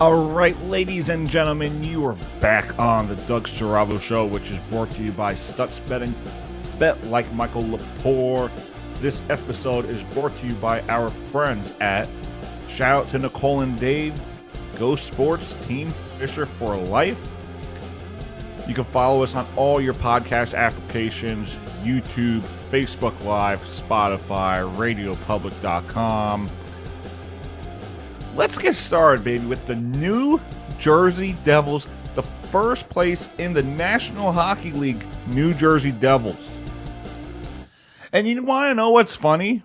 All right, ladies and gentlemen, you are back on the Doug Saravo Show, which is brought to you by Stutz Betting. Bet like Michael Lepore. This episode is brought to you by our friends at Shout out to Nicole and Dave, Go Sports, Team Fisher for Life. You can follow us on all your podcast applications YouTube, Facebook Live, Spotify, RadioPublic.com. Let's get started, baby, with the New Jersey Devils, the first place in the National Hockey League, New Jersey Devils. And you want to know what's funny?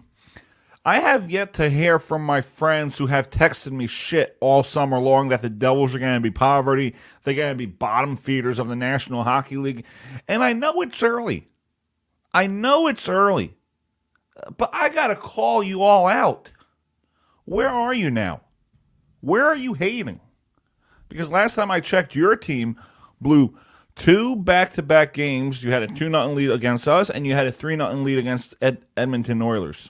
I have yet to hear from my friends who have texted me shit all summer long that the Devils are going to be poverty, they're going to be bottom feeders of the National Hockey League. And I know it's early. I know it's early. But I got to call you all out. Where are you now? Where are you hating? Because last time I checked, your team blew two back-to-back games. You had a two nothing lead against us, and you had a three nothing lead against Ed- Edmonton Oilers.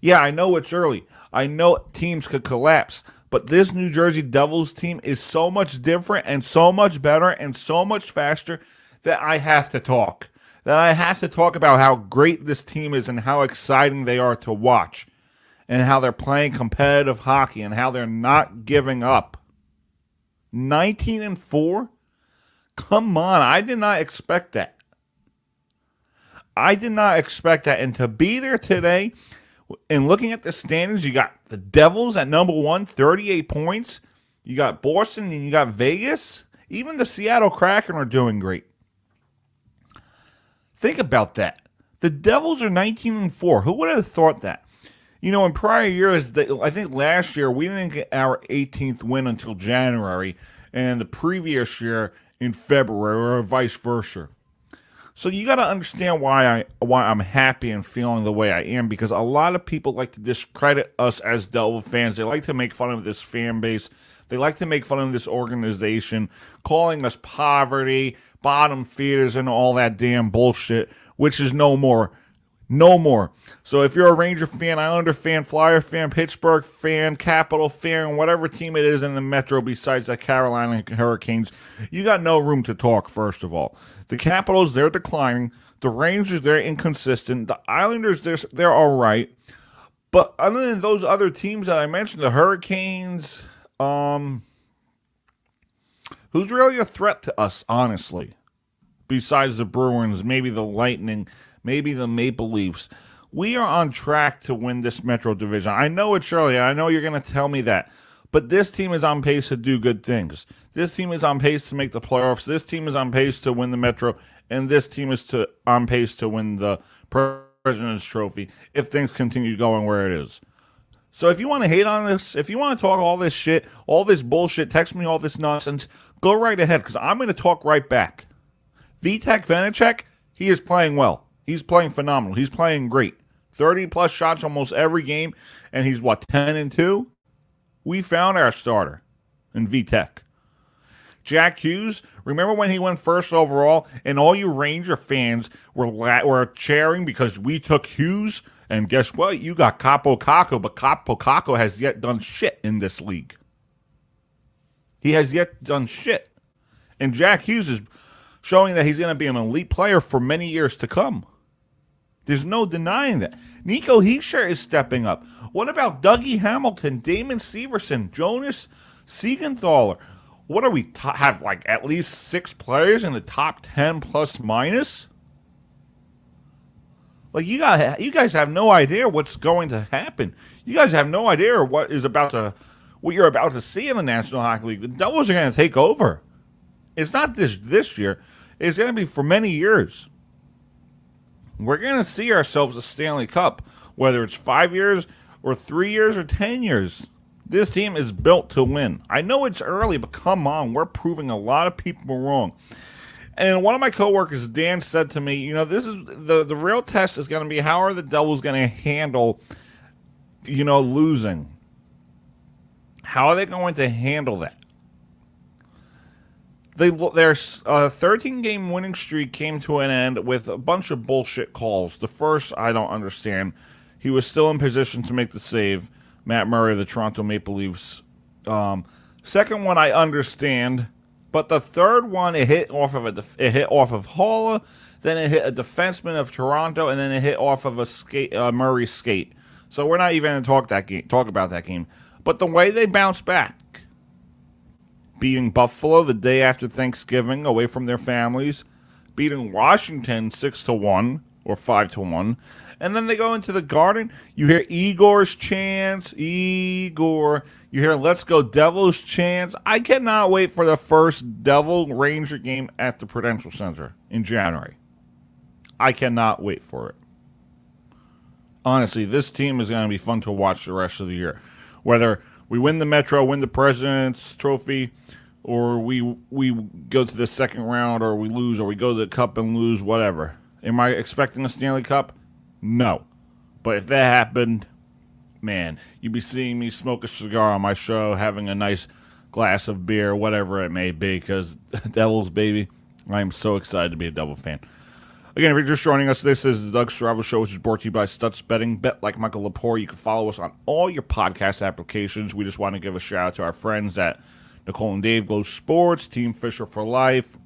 Yeah, I know it's early. I know teams could collapse, but this New Jersey Devils team is so much different and so much better and so much faster that I have to talk. That I have to talk about how great this team is and how exciting they are to watch and how they're playing competitive hockey and how they're not giving up. 19 and 4? Come on, I did not expect that. I did not expect that. And to be there today and looking at the standings, you got the Devils at number one, 38 points. You got Boston and you got Vegas. Even the Seattle Kraken are doing great. Think about that. The Devils are 19 and 4. Who would have thought that? You know, in prior years, I think last year we didn't get our 18th win until January, and the previous year in February, or vice versa. So you got to understand why I why I'm happy and feeling the way I am because a lot of people like to discredit us as Devil fans. They like to make fun of this fan base. They like to make fun of this organization, calling us poverty, bottom feeders, and all that damn bullshit, which is no more. No more. So if you're a Ranger fan, Islander fan, Flyer fan, Pittsburgh fan, Capital fan, whatever team it is in the Metro besides the Carolina Hurricanes, you got no room to talk, first of all. The Capitals, they're declining. The Rangers, they're inconsistent. The Islanders, they're, they're all right. But other than those other teams that I mentioned, the Hurricanes, um, who's really a threat to us, honestly? Besides the Bruins, maybe the Lightning – maybe the Maple Leafs. We are on track to win this Metro division. I know it's early. I know you're going to tell me that. But this team is on pace to do good things. This team is on pace to make the playoffs. This team is on pace to win the Metro. And this team is to on pace to win the President's Trophy if things continue going where it is. So if you want to hate on this, if you want to talk all this shit, all this bullshit, text me all this nonsense, go right ahead because I'm going to talk right back. Vitek Vanecek, he is playing well. He's playing phenomenal. He's playing great. 30 plus shots almost every game, and he's what, 10 and 2? We found our starter in Vitek. Jack Hughes, remember when he went first overall, and all you Ranger fans were la- were cheering because we took Hughes, and guess what? You got Kaapo Kakko, but Kaapo Kakko has yet done shit in this league. He has yet done shit. And Jack Hughes is showing that he's going to be an elite player for many years to come. There's no denying that. Nico Hischier is stepping up. What about Dougie Hamilton, Damon Severson, Jonas Siegenthaler? What are we have like at least six players in the top ten plus minus? Like you got, you guys have no idea what's going to happen. You guys have no idea what is about to, what you're about to see in the National Hockey League. The Devils are going to take over. It's not this this year. It's going to be for many years we're going to see ourselves a Stanley Cup, whether it's five years or three years or 10 years. This team is built to win. I know it's early, but come on, we're proving a lot of people wrong. And one of my coworkers, Dan, said to me, you know, this is the, the real test is going to be how are the Devils going to handle, you know, losing? How are they going to handle that? They their uh, 13 game winning streak came to an end with a bunch of bullshit calls. The first I don't understand. He was still in position to make the save. Matt Murray, of the Toronto Maple Leafs. Um, Second one, I understand. But the third one, it hit off of a def- it hit off of Haula, then it hit a defenseman of Toronto, and then it hit off of a skate uh, Murray skate. So we're not even going to talk that game, talk about that game. But the way they bounced back, beating Buffalo the day after Thanksgiving away from their families, beating Washington six to one or five to one, and then they go into the Garden. You hear Igor's chants, Igor. You hear "Let's Go Devils" chants. I cannot wait for the first Devil Ranger game at the Prudential Center in January. I cannot wait for it. Honestly, this team is going to be fun to watch the rest of the year. Whether we win the Metro, win the President's Trophy, or we we go to the second round, or we lose, or we go to the Cup and lose, whatever. Am I expecting a Stanley Cup? No. But if that happened, man, you'd be seeing me smoke a cigar on my show, having a nice glass of beer, whatever it may be, because Devils, baby, I am so excited to be a Devil fan. Again, if you're just joining us, this is the Doug Stravo Show, which is brought to you by Stutz Betting. Bet like Michael Lepore. You can follow us on all your podcast applications. We just want to give a shout out to our friends at Nicole and Dave Go Sports, Team Fisher for Life.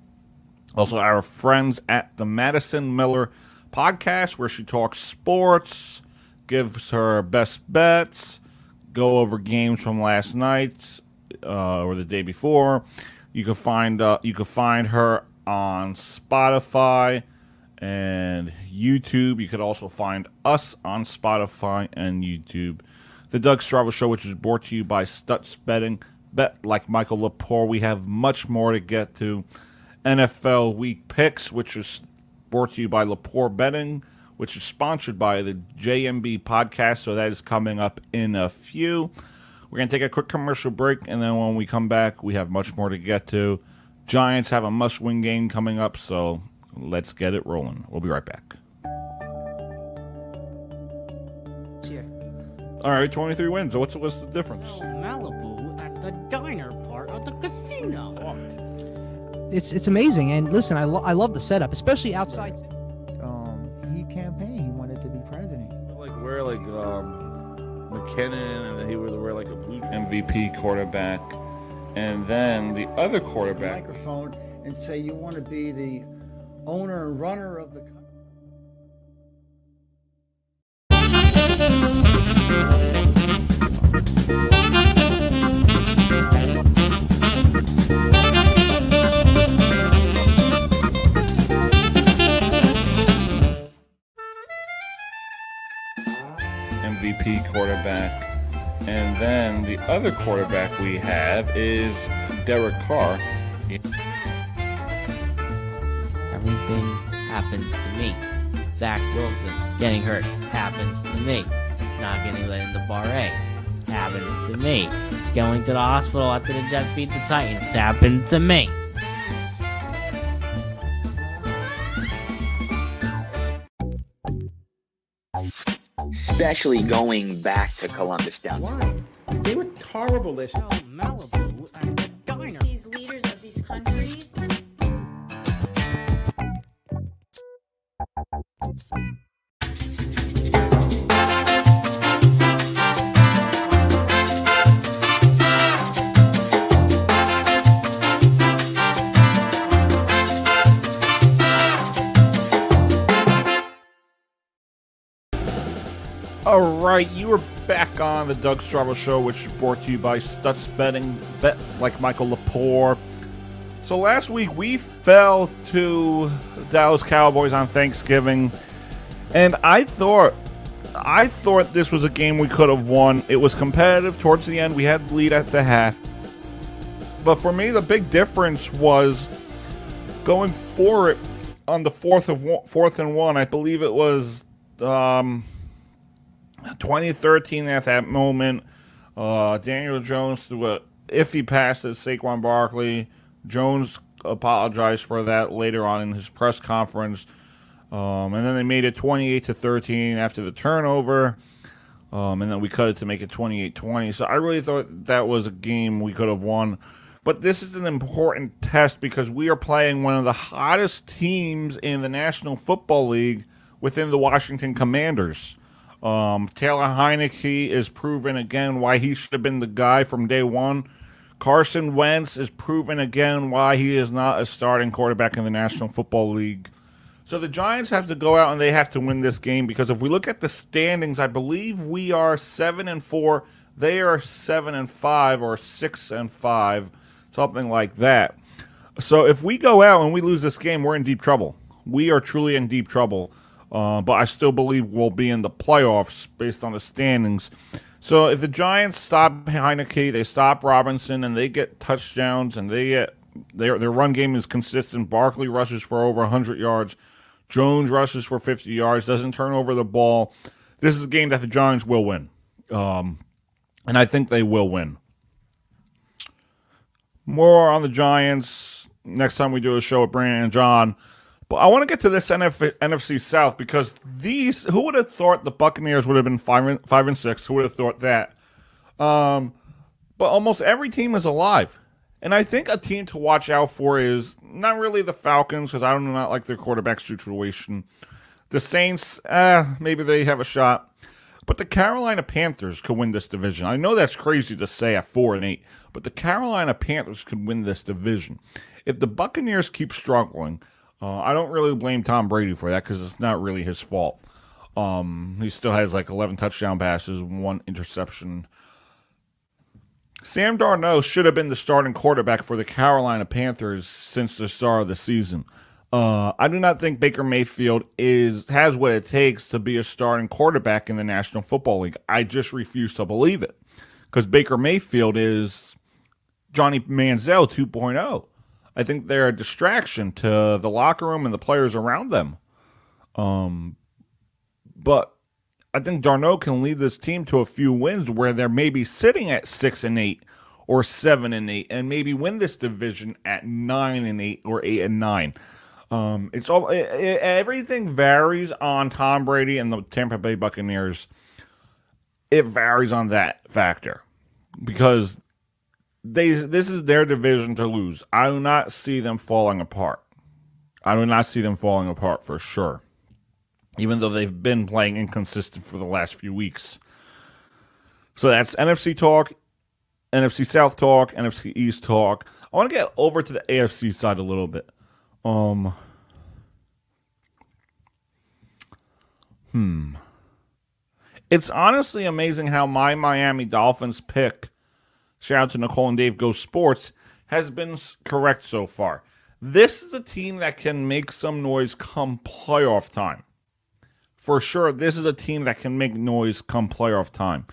Also, our friends at the Madison Miller podcast, where she talks sports, gives her best bets, go over games from last night uh, or the day before. You can find uh, you can find her on Spotify and YouTube. You could also find us on Spotify and YouTube. The Doug Stravo Show, which is brought to you by Stutz Betting. Bet like Michael Lepore. We have much more to get to. NFL Week Picks, which is brought to you by Lepore Betting, which is sponsored by the JMB podcast. So that is coming up in a few. We're going to take a quick commercial break, and then when we come back, we have much more to get to. Giants have a must win game coming up, so let's get it rolling. We'll be right back. Here. All right, 23 wins. So what's, what's the difference? Malibu at the diner part of the casino. It's it's amazing, and listen, I, lo- I love the setup, especially outside. um, he campaigned. He wanted to be president. Like wear like um, McKinnon, and then he would wear like a blue MVP quarterback, and then the other quarterback. microphone and say you want to be the owner and runner of the company. MVP quarterback. And then the other quarterback we have is Derek Carr. Everything happens to me. Zach Wilson getting hurt happens to me. Not getting let into the Bar A happens to me. Going to the hospital after the Jets beat the Titans happened to me. especially going back to Columbus down. Why? They were horrible this Oh, All right, you are back on the Doug Strabo Show, which is brought to you by Stutz Betting. Bet like Michael Lepore. So last week we fell to Dallas Cowboys on Thanksgiving, and I thought, I thought this was a game we could have won. It was competitive towards the end. We had lead at the half, but for me, the big difference was going for it on the fourth of one, fourth and one. I believe it was. Um, 2013 at that moment. Uh, Daniel Jones threw a iffy pass to Saquon Barkley. Jones apologized for that later on in his press conference. Um, and then they made it 28 to 13 after the turnover. Um, and then we cut it to make it 28 20. So I really thought that was a game we could have won. But this is an important test because we are playing one of the hottest teams in the National Football League within the Washington Commanders. Um, Taylor Heinicke is proven again why he should have been the guy from day one. Carson Wentz is proven again why he is not a starting quarterback in the National Football League. So the Giants have to go out and they have to win this game because if we look at the standings, I believe we are seven and four. They are seven and five or six and five, something like that. So if we go out and we lose this game, we're in deep trouble. We are truly in deep trouble. Uh, but I still believe we'll be in the playoffs based on the standings. So if the Giants stop Heinicke, they stop Robinson, and they get touchdowns, and they get their their run game is consistent. Barkley rushes for over 100 yards. Jones rushes for 50 yards. Doesn't turn over the ball. This is a game that the Giants will win, um, and I think they will win. More on the Giants next time we do a show with Brandon and John. But I want to get to this NF- NFC South because these. Who would have thought the Buccaneers would have been five and, five and six? Who would have thought that? Um, but almost every team is alive, and I think a team to watch out for is not really the Falcons because I do not like their quarterback situation. The Saints, uh, maybe they have a shot. But the Carolina Panthers could win this division. I know that's crazy to say at four and eight, but the Carolina Panthers could win this division. If the Buccaneers keep struggling, uh, I don't really blame Tom Brady for that because it's not really his fault. Um, he still has like 11 touchdown passes, one interception. Sam Darnold should have been the starting quarterback for the Carolina Panthers since the start of the season. Uh, I do not think Baker Mayfield is has what it takes to be a starting quarterback in the National Football League. I just refuse to believe it because Baker Mayfield is Johnny Manziel 2.0. I think they're a distraction to the locker room and the players around them. Um, but I think Darno can lead this team to a few wins where they're maybe sitting at six and eight or seven and eight, and maybe win this division at nine and eight or eight and nine. Um, it's all it, it, everything varies on Tom Brady and the Tampa Bay Buccaneers. It varies on that factor because they this is their division to lose. I do not see them falling apart. I do not see them falling apart for sure. Even though they've been playing inconsistent for the last few weeks. So that's NFC talk, NFC South talk, NFC East talk. I want to get over to the AFC side a little bit. Um Hmm. It's honestly amazing how my Miami Dolphins pick shout out to Nicole and Dave Go Sports, has been correct so far. This is a team that can make some noise come playoff time. For sure, this is a team that can make noise come playoff time.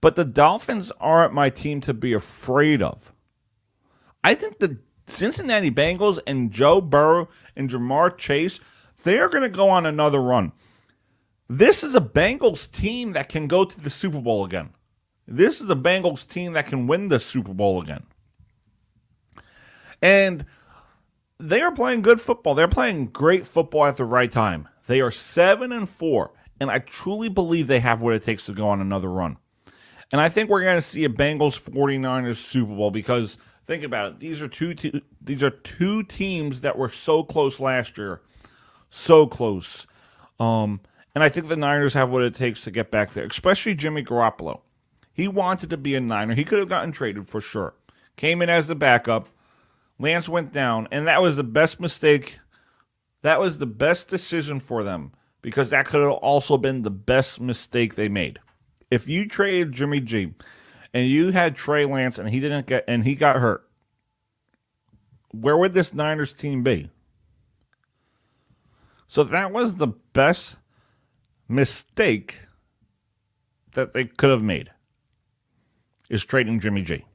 But the Dolphins aren't my team to be afraid of. I think the Cincinnati Bengals and Joe Burrow and Ja'Marr Chase, they're going to go on another run. This is a Bengals team that can go to the Super Bowl again. This is a Bengals team that can win the Super Bowl again. And they are playing good football. They're playing great football at the right time. They are 7 and 4, and I truly believe they have what it takes to go on another run. And I think we're going to see a Bengals 49ers Super Bowl because think about it. These are two te- these are two teams that were so close last year. So close. Um, and I think the Niners have what it takes to get back there, especially Jimmy Garoppolo. He wanted to be a Niner. He could have gotten traded for sure. Came in as the backup. Lance went down, and that was the best mistake. That was the best decision for them because that could have also been the best mistake they made. If you traded Jimmy G and you had Trey Lance and he didn't get and he got hurt, where would this Niners team be? So that was the best mistake that they could have made is trading Jimmy G.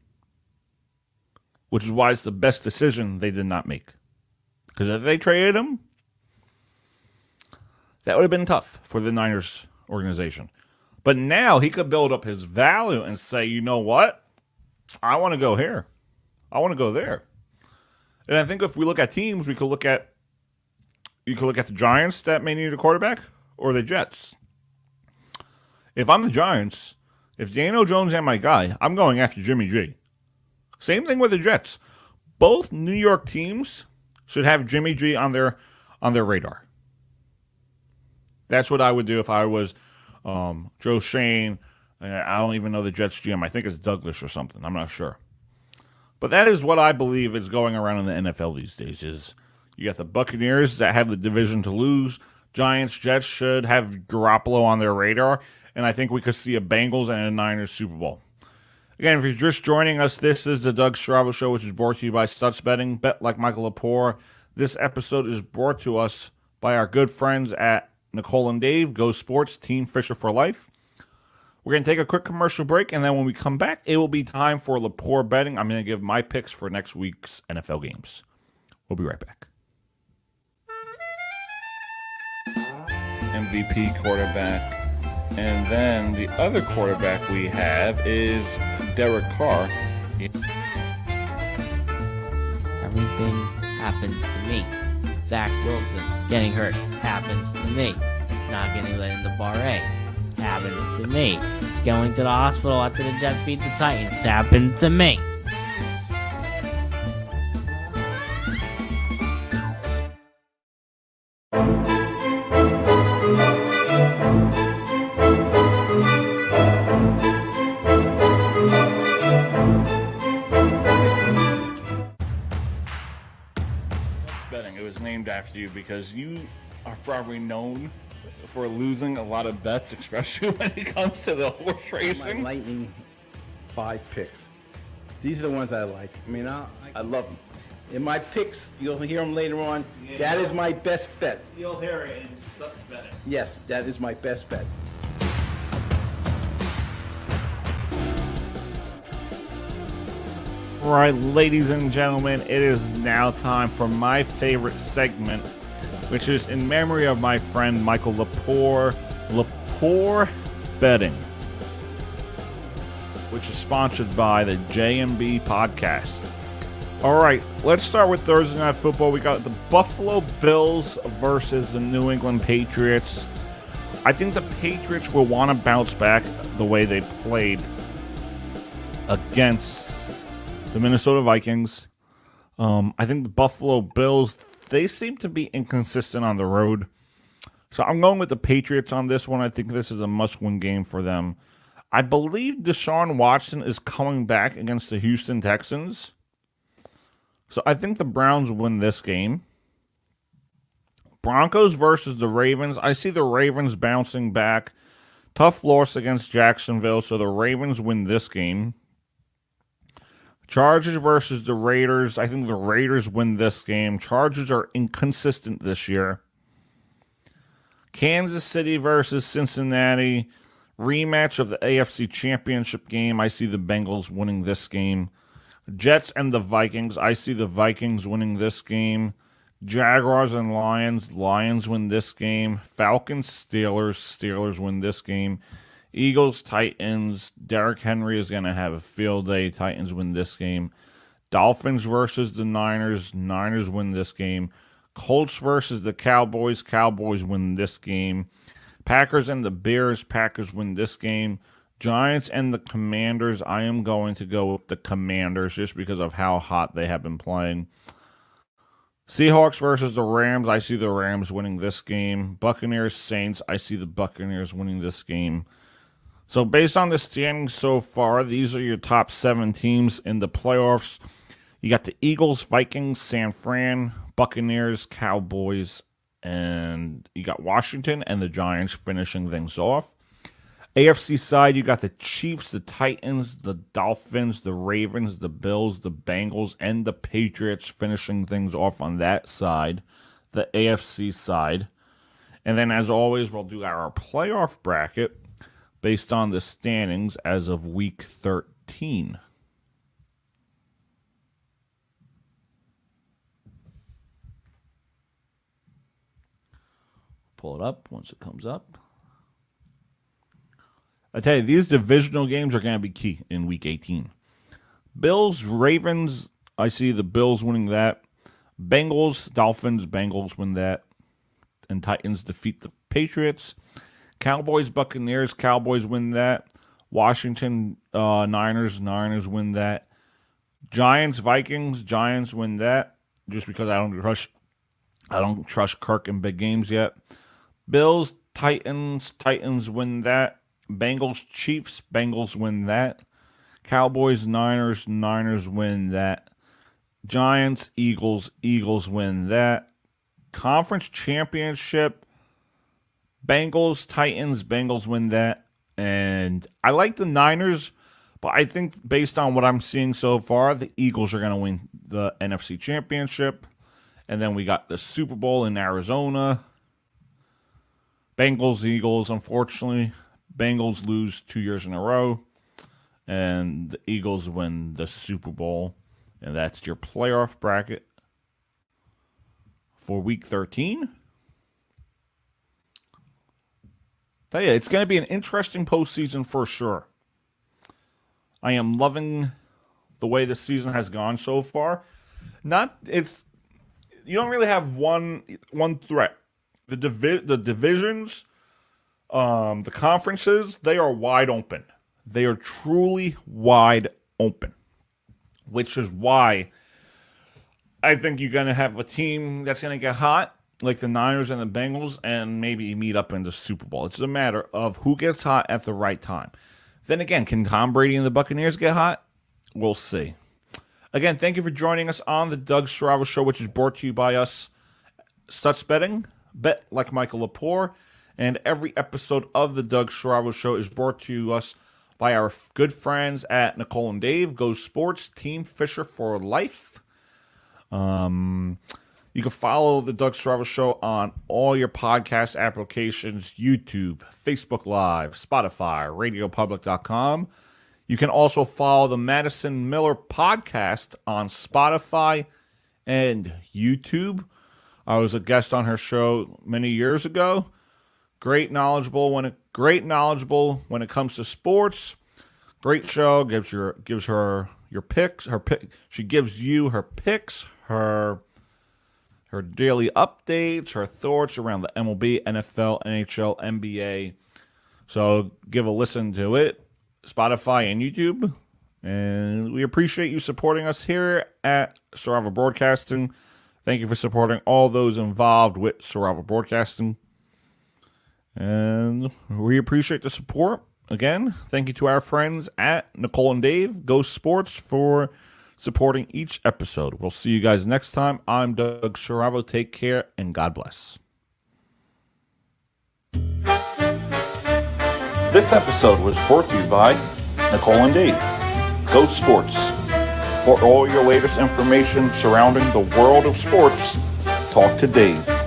Which is why it's the best decision they did not make. Because if they traded him, that would have been tough for the Niners organization. But now he could build up his value and say, you know what? I want to go here. I want to go there. And I think if we look at teams, we could look at you could look at the Giants that may need a quarterback or the Jets. If I'm the Giants, if Daniel Jones ain't my guy, I'm going after Jimmy G. Same thing with the Jets. Both New York teams should have Jimmy G on their on their radar. That's what I would do if I was um, Joe Schoen. I don't even know the Jets GM. I think it's Douglas or something. I'm not sure. But that is what I believe is going around in the NFL these days. Is you got the Buccaneers that have the division to lose. Giants, Jets should have Garoppolo on their radar, and I think we could see a Bengals and a Niners Super Bowl. Again, if you're just joining us, this is the Doug Stravo Show, which is brought to you by Stutz Betting. Bet like Michael Lepore. This episode is brought to us by our good friends at Nicole and Dave, Go Sports, Team Fisher for Life. We're going to take a quick commercial break, and then when we come back, it will be time for Lepore betting. I'm going to give my picks for next week's NFL games. We'll be right back. MVP quarterback. And then the other quarterback we have is Derek Carr. Everything happens to me. Zach Wilson getting hurt happens to me. Not getting let into Bar A happens to me. Going to the hospital after the Jets beat the Titans happened to me. You because you are probably known for losing a lot of bets, especially when it comes to the horse racing. My racing. lightning five picks. These are the ones I like. I mean, I, I love them. In my picks, you'll hear them later on. That is my best bet. You'll hear it in Stutz Betting. Yes, that is my best bet. All right, ladies and gentlemen, it is now time for my favorite segment, which is in memory of my friend Michael Lepore, Lepore Betting, which is sponsored by the JMB podcast. All right, let's start with Thursday Night Football. We got the Buffalo Bills versus the New England Patriots. I think the Patriots will want to bounce back the way they played against the Minnesota Vikings. Um, I think the Buffalo Bills, they seem to be inconsistent on the road. So I'm going with the Patriots on this one. I think this is a must win game for them. I believe Deshaun Watson is coming back against the Houston Texans. So I think the Browns win this game. Broncos versus the Ravens. I see the Ravens bouncing back. Tough loss against Jacksonville, so the Ravens win this game. Chargers versus the Raiders. I think the Raiders win this game. Chargers are inconsistent this year. Kansas City versus Cincinnati. Rematch of the AFC Championship game. I see the Bengals winning this game. Jets and the Vikings. I see the Vikings winning this game. Jaguars and Lions. Lions win this game. Falcons, Steelers. Steelers win this game. Eagles, Titans. Derrick Henry is going to have a field day. Titans win this game. Dolphins versus the Niners. Niners win this game. Colts versus the Cowboys. Cowboys win this game. Packers and the Bears. Packers win this game. Giants and the Commanders. I am going to go with the Commanders just because of how hot they have been playing. Seahawks versus the Rams. I see the Rams winning this game. Buccaneers, Saints. I see the Buccaneers winning this game. So, based on the standings so far, these are your top seven teams in the playoffs. You got the Eagles, Vikings, San Fran, Buccaneers, Cowboys, and you got Washington and the Giants finishing things off. AFC side, you got the Chiefs, the Titans, the Dolphins, the Ravens, the Bills, the Bengals, and the Patriots finishing things off on that side, the AFC side. And then, as always, we'll do our playoff bracket based on the standings as of week 13. Pull it up once it comes up. I tell you, these divisional games are going to be key in week 18. Bills, Ravens, I see the Bills winning that. Bengals, Dolphins, Bengals win that. And Titans defeat the Patriots. Cowboys, Buccaneers, Cowboys win that. Washington, uh, Niners, Niners win that. Giants, Vikings, Giants win that. Just because I don't trust, I don't trust Kirk in big games yet. Bills, Titans, Titans win that. Bengals, Chiefs, Bengals win that. Cowboys, Niners, Niners win that. Giants, Eagles, Eagles win that. Conference championship, Bengals, Titans, Bengals win that. And I like the Niners, but I think based on what I'm seeing so far, the Eagles are going to win the NFC championship. And then we got the Super Bowl in Arizona. Bengals, Eagles, unfortunately. Bengals lose two years in a row. And the Eagles win the Super Bowl. And that's your playoff bracket for week 13. Tell you, it's going to be an interesting postseason for sure. I am loving the way the season has gone so far. Not it's you don't really have one one threat. The divi- the divisions, um, the conferences, they are wide open. They are truly wide open, which is why I think you're going to have a team that's going to get hot, like the Niners and the Bengals, and maybe meet up in the Super Bowl. It's a matter of who gets hot at the right time. Then again, can Tom Brady and the Buccaneers get hot? We'll see. Again, thank you for joining us on the Doug Strava Show, which is brought to you by us, Stutz Betting, Bet Like Michael Lepore. And every episode of the Doug Strava Show is brought to us by our good friends at Nicole and Dave, Go Sports, Team Fisher for Life. Um, you can follow the Doug Strava Show on all your podcast applications YouTube, Facebook Live, Spotify, RadioPublic.com. You can also follow the Madison Miller podcast on Spotify and YouTube. I was a guest on her show many years ago. Great knowledgeable when it great knowledgeable when it comes to sports. Great show gives your gives her your picks. Her pick she gives you her picks, her her daily updates, her thoughts around the MLB, NFL, NHL, NBA. So give a listen to it, Spotify and YouTube. And we appreciate you supporting us here at Survival Broadcasting. Thank you for supporting all those involved with Survival Broadcasting. And we appreciate the support. Again, thank you to our friends at Nicole and Dave, Ghost Sports, for supporting each episode. We'll see you guys next time. I'm Doug Sharavo. Take care and God bless. This episode was brought to you by Nicole and Dave, Ghost Sports. For all your latest information surrounding the world of sports, talk to Dave.